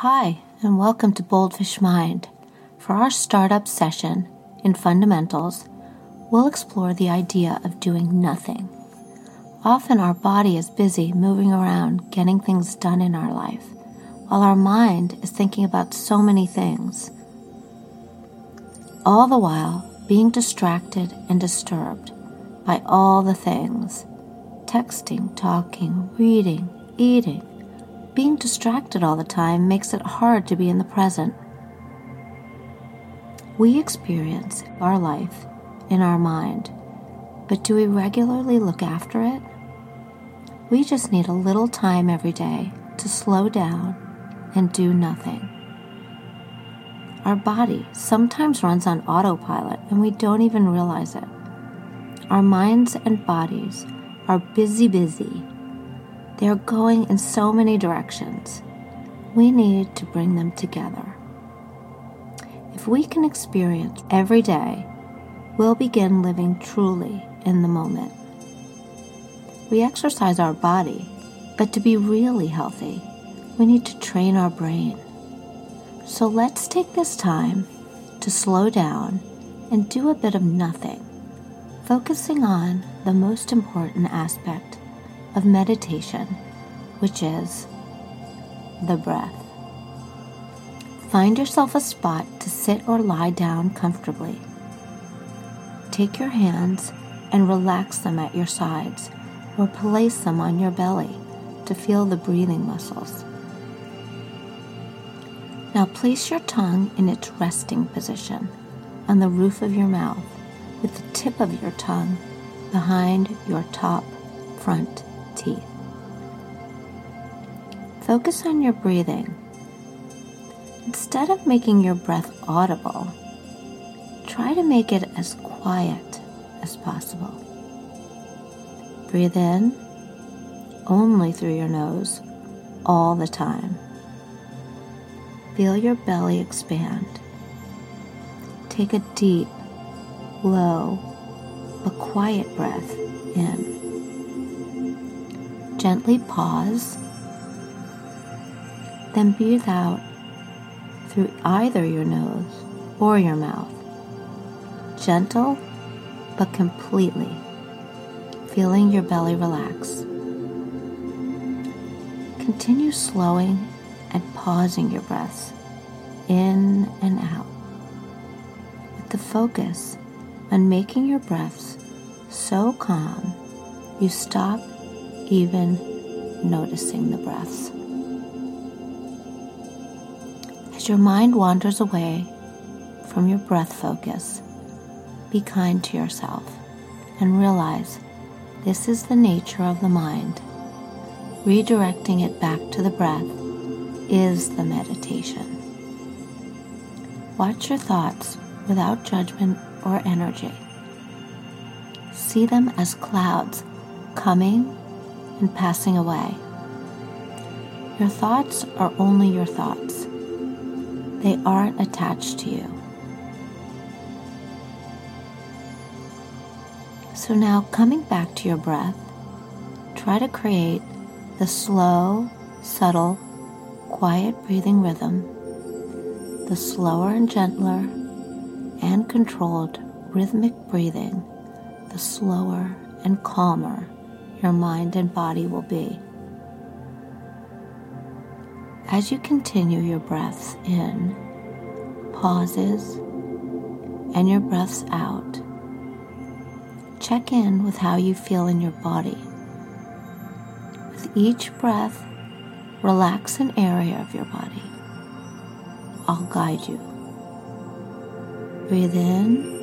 Hi, and welcome to Boldfish Mind. For our startup session in fundamentals, we'll explore the idea of doing nothing. Often our body is busy moving around, getting things done in our life, while our mind is thinking about so many things. All the while being distracted and disturbed by all the things texting, talking, reading, eating. Being distracted all the time makes it hard to be in the present. We experience our life in our mind, but do we regularly look after it? We just need a little time every day to slow down and do nothing. Our body sometimes runs on autopilot and we don't even realize it. Our minds and bodies are busy, busy. They are going in so many directions. We need to bring them together. If we can experience every day, we'll begin living truly in the moment. We exercise our body, but to be really healthy, we need to train our brain. So let's take this time to slow down and do a bit of nothing focusing on the most important aspect of meditation, which is the breath. Find yourself a spot to sit or lie down comfortably. Take your hands and relax them at your sides or place them on your belly to feel the breathing muscles. Now place your tongue in its resting position on the roof of your mouth with the tip of your tongue behind your top front teeth. Focus on your breathing. Instead of making your breath audible, try to make it as quiet as possible. Breathe in only through your nose all the time. Feel your belly expand. Take a deep low but quiet breath in. Gently pause, then breathe out through either your nose or your mouth. Gentle but completely, feeling your belly relax. Continue slowing and pausing your breaths in and out with the focus on making your breaths so calm you stop even noticing the breaths. As your mind wanders away from your breath focus, be kind to yourself and realize this is the nature of the mind. Redirecting it back to the breath is the meditation. Watch your thoughts without judgment or energy. See them as clouds coming and passing away. Your thoughts are only your thoughts, they aren't attached to you. So now, coming back to your breath, try to create the slow, subtle, quiet breathing rhythm, the slower and gentler and controlled rhythmic breathing, the slower and calmer your mind and body will be. As you continue your breaths in, pauses, and your breaths out, check in with how you feel in your body. With each breath, relax an area of your body. I'll guide you. Breathe in,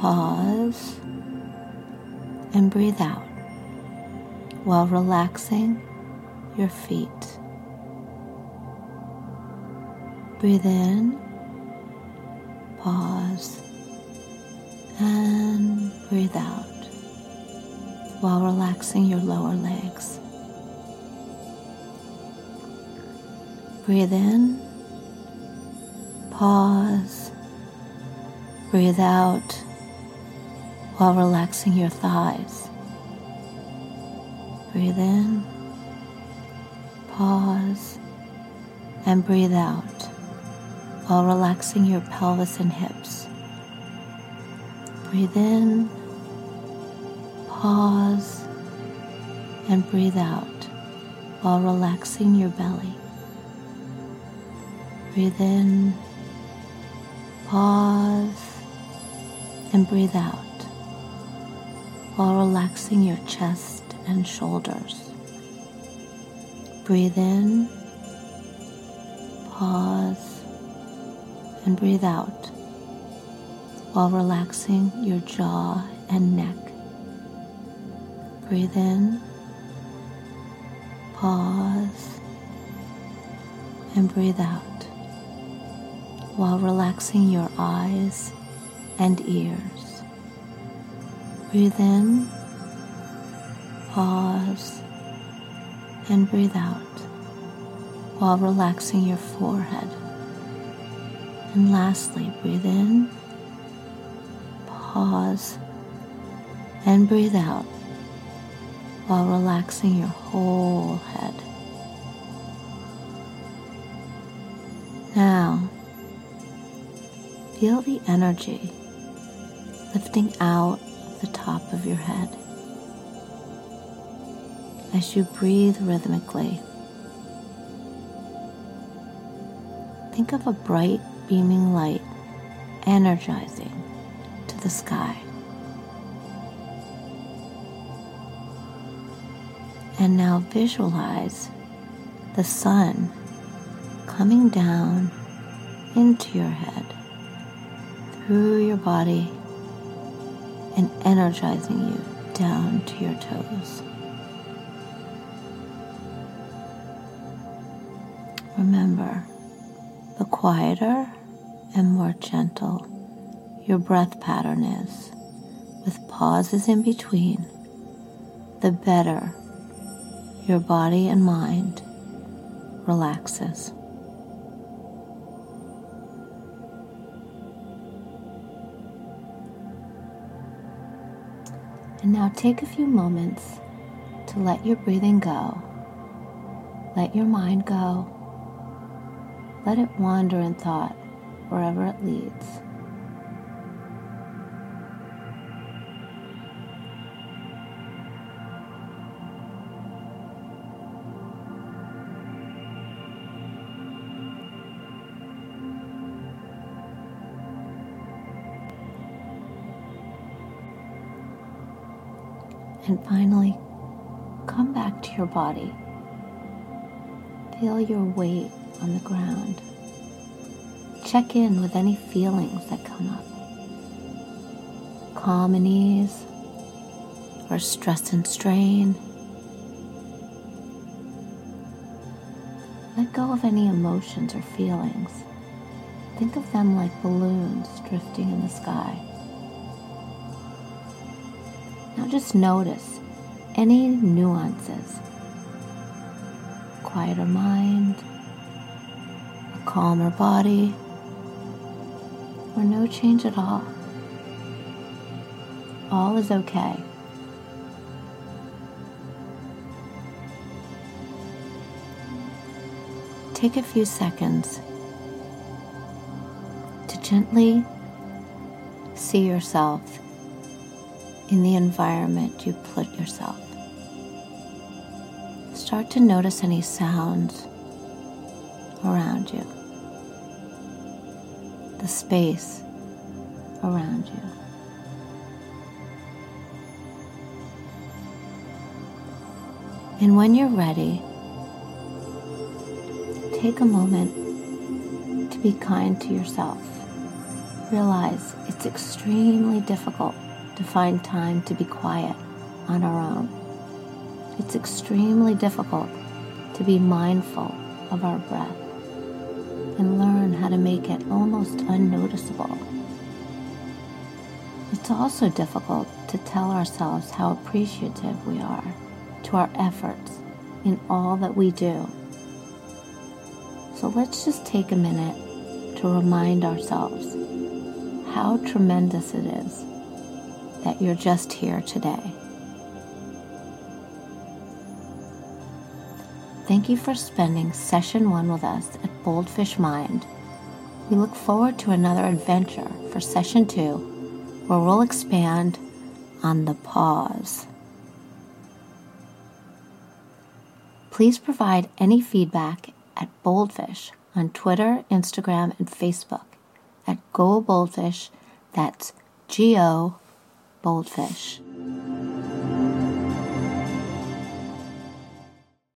pause, and breathe out while relaxing your feet. Breathe in, pause, and breathe out while relaxing your lower legs. Breathe in Pause. Breathe out while relaxing your thighs. Breathe in. Pause and breathe out while relaxing your pelvis and hips. Breathe in, pause, and breathe out while relaxing your belly. Breathe in, pause, and breathe out while relaxing your chest and shoulders. Breathe in, pause, and breathe out while relaxing your jaw and neck. Breathe in, pause, and breathe out while relaxing your eyes and ears. Breathe in, pause, and breathe out while relaxing your forehead. And lastly, breathe in, pause, and breathe out while relaxing your whole head. Now, feel the energy lifting out the top of your head as you breathe rhythmically. Think of a bright beaming light energizing to the sky. And now visualize the sun coming down into your head, through your body, and energizing you down to your toes. Remember, the quieter and more gentle your breath pattern is, with pauses in between, the better your body and mind relaxes. And now take a few moments to let your breathing go. Let your mind go let it wander in thought wherever it leads. And finally, come back to your body. Feel your weight on the ground. Check in with any feelings that come up calm and ease, or stress and strain. Let go of any emotions or feelings. Think of them like balloons drifting in the sky. Just notice any nuances. Quieter mind, a calmer body, or no change at all. All is okay. Take a few seconds to gently see yourself in the environment you put yourself. Start to notice any sounds around you the space around you. And when you're ready, take a moment to be kind to yourself. Realize it's extremely difficult to find time to be quiet on our own. It's extremely difficult to be mindful of our breath and learn how to make it almost unnoticeable. It's also difficult to tell ourselves how appreciative we are to our efforts in all that we do. So let's just take a minute to remind ourselves how tremendous it is that you're just here today. Thank you for spending session one with us at Boldfish Mind. We look forward to another adventure for session two, where we'll expand on the pause. Please provide any feedback at Boldfish on Twitter, Instagram, and Facebook at Go Boldfish. That's G O Boldfish.